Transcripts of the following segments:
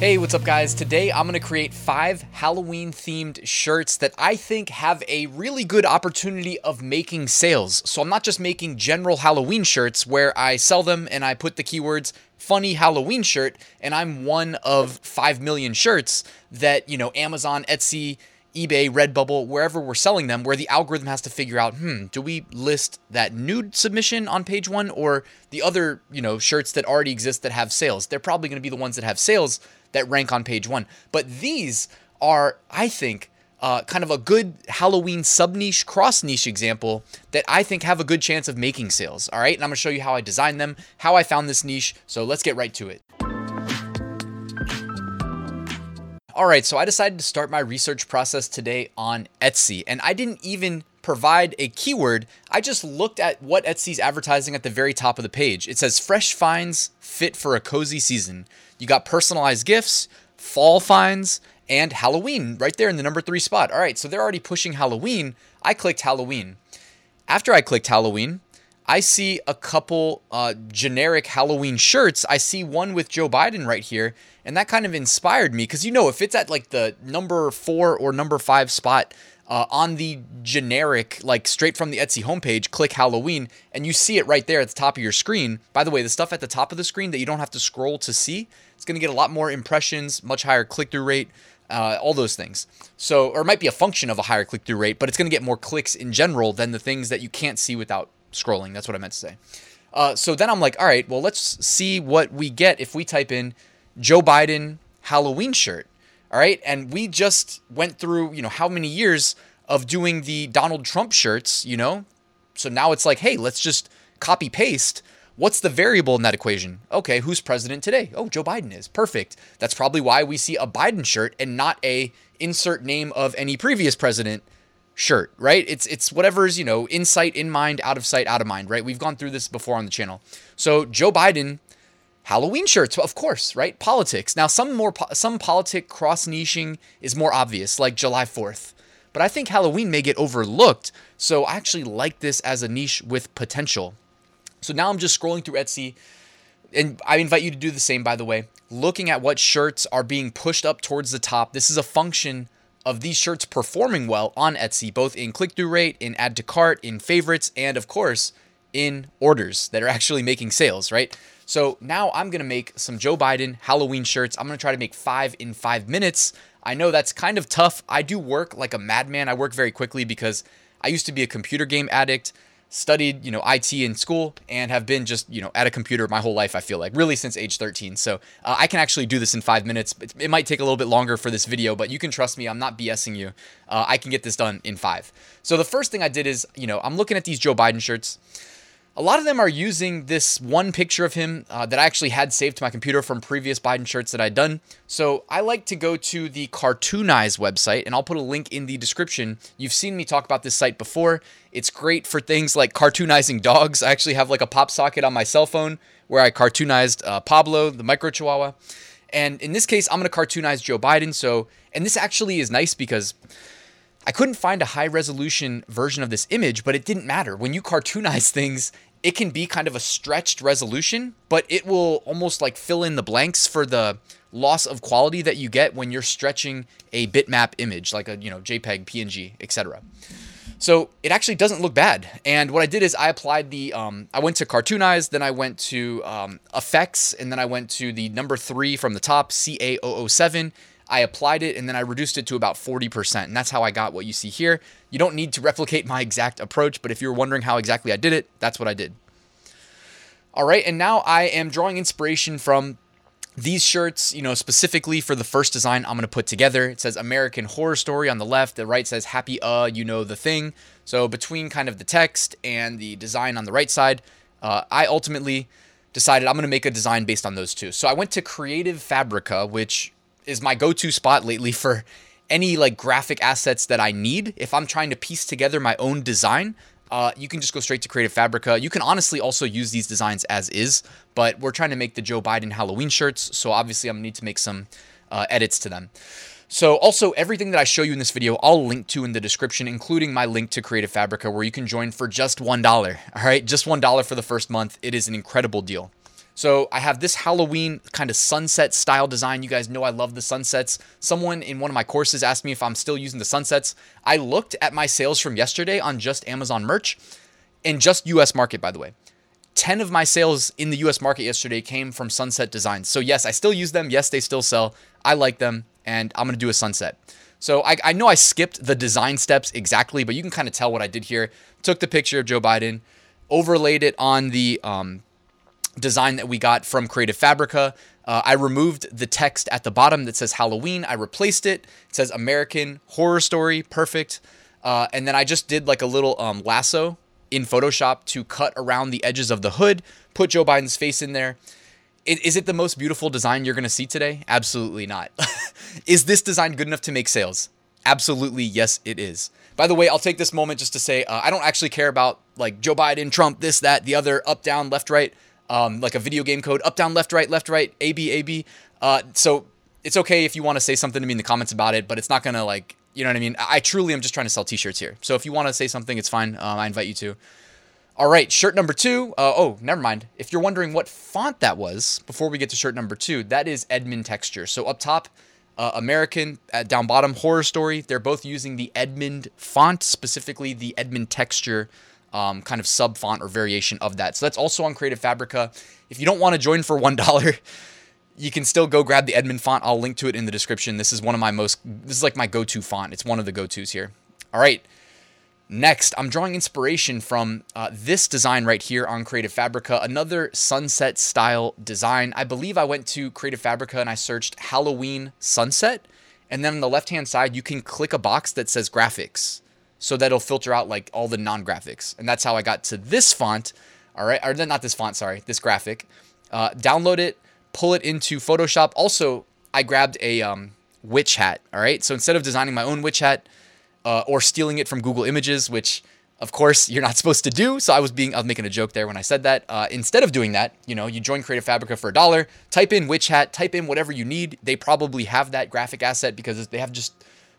Hey, what's up, guys? Today I'm going to create five Halloween themed shirts that I think have a really good opportunity of making sales. So I'm not just making general Halloween shirts where I sell them and I put the keywords funny Halloween shirt and I'm one of 5 million shirts that, you know, Amazon, Etsy, eBay, Redbubble, wherever we're selling them, where the algorithm has to figure out, hmm, do we list that nude submission on page one or the other, you know, shirts that already exist that have sales? They're probably going to be the ones that have sales that rank on page one. But these are, I think, uh, kind of a good Halloween sub niche, cross niche example that I think have a good chance of making sales. All right. And I'm going to show you how I designed them, how I found this niche. So let's get right to it. All right, so I decided to start my research process today on Etsy, and I didn't even provide a keyword. I just looked at what Etsy's advertising at the very top of the page. It says fresh finds fit for a cozy season. You got personalized gifts, fall finds, and Halloween right there in the number three spot. All right, so they're already pushing Halloween. I clicked Halloween. After I clicked Halloween, I see a couple uh, generic Halloween shirts. I see one with Joe Biden right here, and that kind of inspired me because you know, if it's at like the number four or number five spot uh, on the generic, like straight from the Etsy homepage, click Halloween, and you see it right there at the top of your screen. By the way, the stuff at the top of the screen that you don't have to scroll to see, it's going to get a lot more impressions, much higher click through rate. Uh, all those things. So, or it might be a function of a higher click through rate, but it's going to get more clicks in general than the things that you can't see without scrolling. That's what I meant to say. Uh, so then I'm like, all right, well, let's see what we get if we type in Joe Biden Halloween shirt. All right. And we just went through, you know, how many years of doing the Donald Trump shirts, you know? So now it's like, hey, let's just copy paste What's the variable in that equation? Okay, who's president today? Oh, Joe Biden is. Perfect. That's probably why we see a Biden shirt and not a insert name of any previous president shirt, right? It's it's whatever's, you know, in sight, in mind, out of sight, out of mind, right? We've gone through this before on the channel. So, Joe Biden Halloween shirts, of course, right? Politics. Now, some more some politic cross niching is more obvious, like July 4th. But I think Halloween may get overlooked, so I actually like this as a niche with potential. So now I'm just scrolling through Etsy, and I invite you to do the same, by the way, looking at what shirts are being pushed up towards the top. This is a function of these shirts performing well on Etsy, both in click through rate, in add to cart, in favorites, and of course, in orders that are actually making sales, right? So now I'm gonna make some Joe Biden Halloween shirts. I'm gonna try to make five in five minutes. I know that's kind of tough. I do work like a madman. I work very quickly because I used to be a computer game addict studied, you know, IT in school and have been just, you know, at a computer my whole life, I feel like, really since age 13. So uh, I can actually do this in five minutes. It might take a little bit longer for this video, but you can trust me. I'm not BSing you. Uh, I can get this done in five. So the first thing I did is, you know, I'm looking at these Joe Biden shirts a lot of them are using this one picture of him uh, that I actually had saved to my computer from previous Biden shirts that I'd done. So I like to go to the Cartoonize website, and I'll put a link in the description. You've seen me talk about this site before. It's great for things like cartoonizing dogs. I actually have like a pop socket on my cell phone where I cartoonized uh, Pablo, the micro chihuahua. And in this case, I'm going to cartoonize Joe Biden. So, and this actually is nice because I couldn't find a high resolution version of this image, but it didn't matter. When you cartoonize things, it can be kind of a stretched resolution, but it will almost like fill in the blanks for the loss of quality that you get when you're stretching a bitmap image like a, you know, JPEG, PNG, etc. So it actually doesn't look bad. And what I did is I applied the, um, I went to Cartoonize, then I went to um, Effects, and then I went to the number three from the top, CA007, I applied it and then I reduced it to about 40%. And that's how I got what you see here. You don't need to replicate my exact approach, but if you're wondering how exactly I did it, that's what I did. All right, and now I am drawing inspiration from these shirts, you know, specifically for the first design I'm going to put together. It says American Horror Story on the left, the right says Happy Uh, you know the thing. So between kind of the text and the design on the right side, uh, I ultimately decided I'm going to make a design based on those two. So I went to Creative Fabrica, which is my go-to spot lately for any like graphic assets that I need. If I'm trying to piece together my own design, uh, you can just go straight to Creative Fabrica. You can honestly also use these designs as is, but we're trying to make the Joe Biden Halloween shirts, so obviously I'm gonna need to make some uh, edits to them. So also everything that I show you in this video, I'll link to in the description, including my link to Creative Fabrica where you can join for just $1. All right, just $1 for the first month. It is an incredible deal. So I have this Halloween kind of sunset style design. You guys know I love the sunsets. Someone in one of my courses asked me if I'm still using the sunsets. I looked at my sales from yesterday on just Amazon merch and just US market, by the way. 10 of my sales in the US market yesterday came from sunset designs. So yes, I still use them. Yes, they still sell. I like them and I'm going to do a sunset. So I, I know I skipped the design steps exactly, but you can kind of tell what I did here. Took the picture of Joe Biden, overlaid it on the um, design that we got from Creative Fabrica. Uh, I removed the text at the bottom that says Halloween. I replaced it. It says American Horror Story. Perfect. Uh, and then I just did like a little um, lasso in Photoshop to cut around the edges of the hood, put Joe Biden's face in there. Is it the most beautiful design you're going to see today? Absolutely not. is this design good enough to make sales? Absolutely, yes, it is. By the way, I'll take this moment just to say uh, I don't actually care about like Joe Biden, Trump, this, that, the other, up, down, left, right, um, like a video game code, up, down, left, right, left, right, A, B, A, B. Uh, so it's okay if you want to say something to me in the comments about it, but it's not going to like, you know what I mean? I truly am just trying to sell t shirts here. So if you want to say something, it's fine. Um, I invite you to. All right, shirt number two. Uh, oh, never mind. If you're wondering what font that was, before we get to shirt number two, that is Edmund Texture. So up top, uh, American, down bottom, Horror Story. They're both using the Edmund font, specifically the Edmund Texture um, kind of sub font or variation of that. So that's also on Creative Fabrica. If you don't want to join for $1, you can still go grab the Edmund font. I'll link to it in the description. This is one of my most, this is like my go to font. It's one of the go tos here. All right. Next, I'm drawing inspiration from uh, this design right here on Creative Fabrica, another sunset style design. I believe I went to Creative Fabrica and I searched Halloween sunset. And then on the left hand side, you can click a box that says graphics. So that'll filter out like all the non graphics. And that's how I got to this font. All right. Or not this font, sorry, this graphic. Uh, download it, pull it into Photoshop. Also, I grabbed a um, witch hat. All right. So instead of designing my own witch hat, uh, or stealing it from Google Images, which of course you're not supposed to do. So I was being I was making a joke there when I said that. Uh, instead of doing that, you know, you join Creative Fabrica for a dollar, type in witch hat, type in whatever you need. They probably have that graphic asset because they have just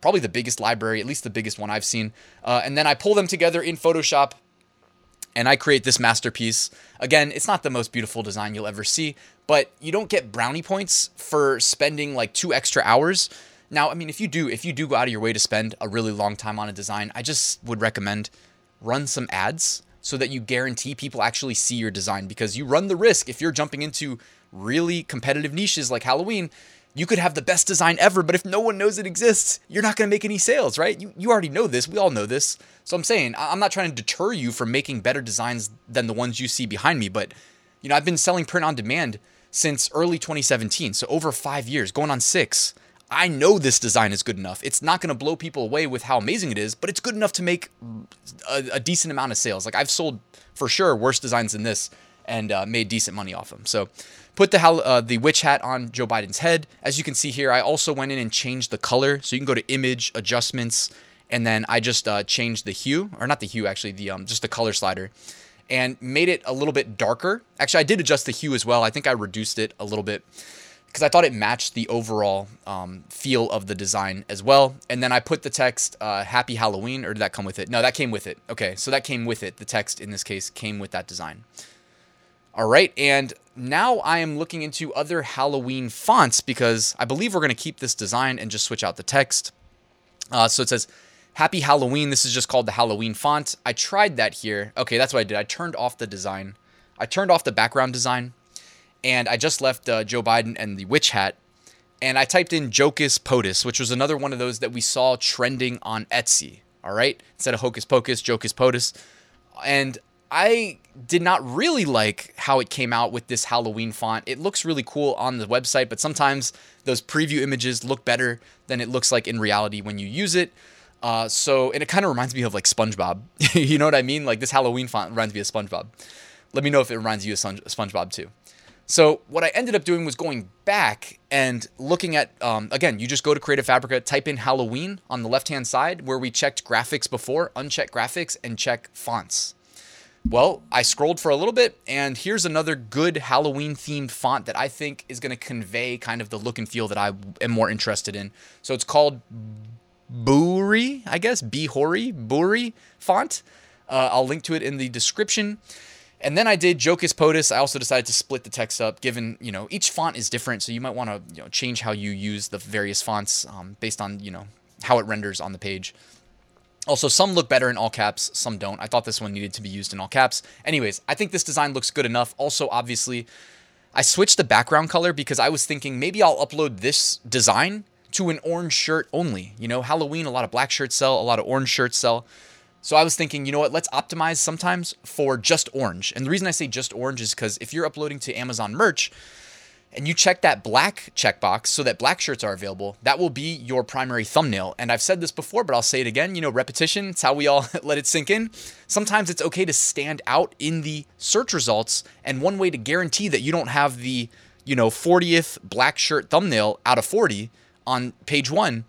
probably the biggest library, at least the biggest one I've seen. Uh, and then I pull them together in Photoshop and I create this masterpiece. Again, it's not the most beautiful design you'll ever see, but you don't get brownie points for spending like two extra hours. Now, I mean, if you do, if you do go out of your way to spend a really long time on a design, I just would recommend run some ads so that you guarantee people actually see your design because you run the risk if you're jumping into really competitive niches like Halloween, you could have the best design ever, but if no one knows it exists, you're not going to make any sales, right? You, you already know this. We all know this. So I'm saying, I'm not trying to deter you from making better designs than the ones you see behind me, but you know, I've been selling print on demand since early 2017, so over 5 years, going on 6. I know this design is good enough. It's not going to blow people away with how amazing it is, but it's good enough to make a, a decent amount of sales. Like I've sold for sure worse designs than this and uh, made decent money off them. So put the uh, the witch hat on Joe Biden's head. As you can see here, I also went in and changed the color. So you can go to image adjustments, and then I just uh, changed the hue, or not the hue actually, the um, just the color slider, and made it a little bit darker. Actually, I did adjust the hue as well. I think I reduced it a little bit because I thought it matched the overall um, feel of the design as well. And then I put the text uh, "Happy Halloween," or did that come with it? No, that came with it. Okay, so that came with it. The text in this case came with that design. All right, and now I am looking into other Halloween fonts because I believe we're going to keep this design and just switch out the text. Uh, so it says Happy Halloween. This is just called the Halloween font. I tried that here. Okay, that's what I did. I turned off the design. I turned off the background design and I just left uh, Joe Biden and the witch hat, and I typed in Jocus POTUS, which was another one of those that we saw trending on Etsy. All right, instead of Hocus Pocus, Jocus POTUS, and I did not really like how it came out with this Halloween font. It looks really cool on the website, but sometimes those preview images look better than it looks like in reality when you use it. Uh, so, and it kind of reminds me of like SpongeBob. you know what I mean? Like this Halloween font reminds me of SpongeBob. Let me know if it reminds you of SpongeBob too. So what I ended up doing was going back and looking at um, again. You just go to Creative Fabrica, type in Halloween on the left hand side where we checked graphics before, uncheck graphics, and check fonts. Well, I scrolled for a little bit, and here's another good Halloween themed font that I think is going to convey kind of the look and feel that I am more interested in. So it's called Bhoory, I guess, Bihori, Bhoory font. Uh, I'll link to it in the description. And then I did Jocus POTUS. I also decided to split the text up, given you know each font is different, so you might want to you know change how you use the various fonts um, based on you know how it renders on the page. Also, some look better in all caps, some don't. I thought this one needed to be used in all caps. Anyways, I think this design looks good enough. Also, obviously, I switched the background color because I was thinking maybe I'll upload this design to an orange shirt only. You know, Halloween, a lot of black shirts sell, a lot of orange shirts sell. So I was thinking, you know what, let's optimize sometimes for just orange. And the reason I say just orange is because if you're uploading to Amazon merch, and you check that black checkbox so that black shirts are available, that will be your primary thumbnail. And I've said this before, but I'll say it again. You know, repetition, it's how we all let it sink in. Sometimes it's okay to stand out in the search results. And one way to guarantee that you don't have the, you know, 40th black shirt thumbnail out of 40 on page one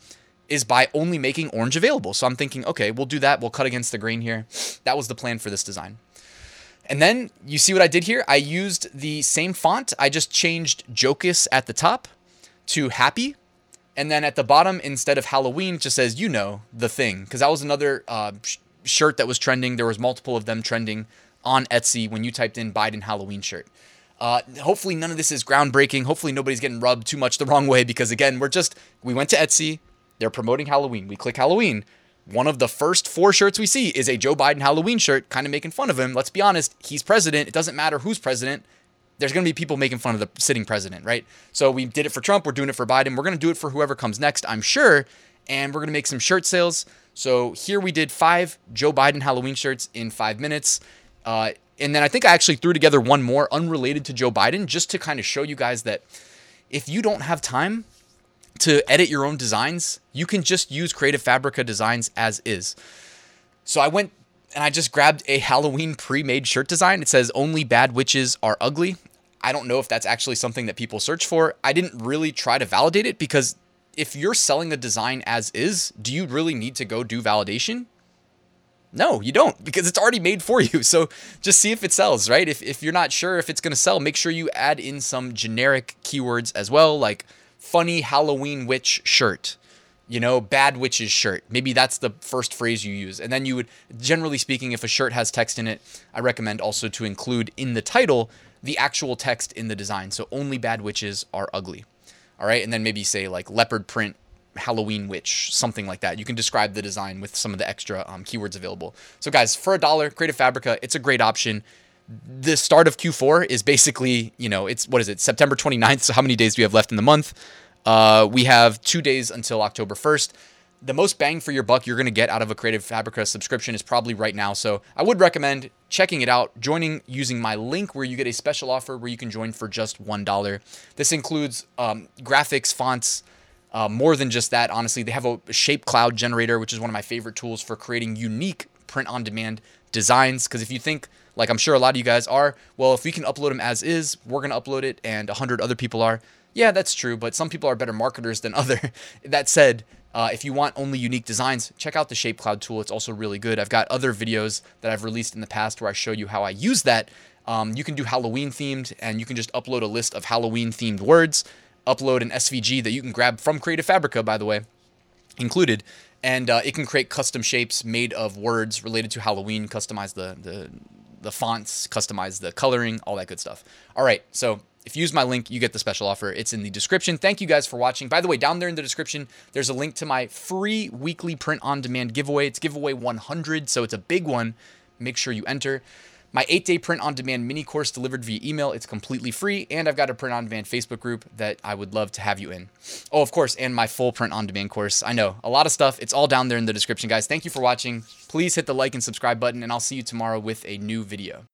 is by only making orange available. So I'm thinking, okay, we'll do that. We'll cut against the grain here. That was the plan for this design. And then you see what I did here? I used the same font. I just changed Jocus at the top to Happy. And then at the bottom, instead of Halloween, it just says, you know, the thing. Because that was another uh, sh- shirt that was trending. There was multiple of them trending on Etsy when you typed in Biden Halloween shirt. Uh, hopefully none of this is groundbreaking. Hopefully nobody's getting rubbed too much the wrong way because again, we're just we went to Etsy. They're promoting Halloween. We click Halloween one of the first four shirts we see is a Joe Biden Halloween shirt, kind of making fun of him. Let's be honest, he's president. It doesn't matter who's president. There's going to be people making fun of the sitting president, right? So we did it for Trump. We're doing it for Biden. We're going to do it for whoever comes next, I'm sure. And we're going to make some shirt sales. So here we did five Joe Biden Halloween shirts in five minutes. Uh, and then I think I actually threw together one more unrelated to Joe Biden just to kind of show you guys that if you don't have time to edit your own designs, you can just use Creative Fabrica designs as is. So I went and I just grabbed a Halloween pre-made shirt design. It says only bad witches are ugly. I don't know if that's actually something that people search for. I didn't really try to validate it because if you're selling a design as is, do you really need to go do validation? No, you don't because it's already made for you. So just see if it sells, right? If, if you're not sure if it's going to sell, make sure you add in some generic keywords as well, like funny Halloween witch shirt. You know, bad witch's shirt. Maybe that's the first phrase you use. And then you would, generally speaking, if a shirt has text in it, I recommend also to include in the title the actual text in the design. So only bad witches are ugly. All right. And then maybe say like leopard print Halloween witch, something like that. You can describe the design with some of the extra um, keywords available. So, guys, for a dollar, Creative Fabrica, it's a great option the start of Q4 is basically, you know, it's what is it, September 29th? So how many days do we have left in the month? Uh, we have two days until October 1st. The most bang for your buck you're going to get out of a Creative Fabrica subscription is probably right now. So I would recommend checking it out, joining using my link where you get a special offer where you can join for just $1. This includes um, graphics, fonts, uh, more than just that, honestly. They have a shape cloud generator, which is one of my favorite tools for creating unique print on demand designs. Because if you think, like I'm sure a lot of you guys are, well, if we can upload them as is, we're going to upload it, and 100 other people are. Yeah, that's true, but some people are better marketers than other. that said, uh, if you want only unique designs, check out the Shape Cloud tool. It's also really good. I've got other videos that I've released in the past where I show you how I use that. Um, you can do Halloween themed, and you can just upload a list of Halloween themed words, upload an SVG that you can grab from Creative Fabrica, by the way, included, and uh, it can create custom shapes made of words related to Halloween, customize the, the the fonts, customize the coloring, all that good stuff. All right, so if you use my link, you get the special offer. It's in the description. Thank you guys for watching. By the way, down there in the description, there's a link to my free weekly print on demand giveaway. It's giveaway 100, so it's a big one. Make sure you enter my eight day print on demand mini course delivered via email. It's completely free. And I've got a print on demand Facebook group that I would love to have you in. Oh, of course, and my full print on demand course. I know a lot of stuff. It's all down there in the description, guys. Thank you for watching. Please hit the like and subscribe button, and I'll see you tomorrow with a new video.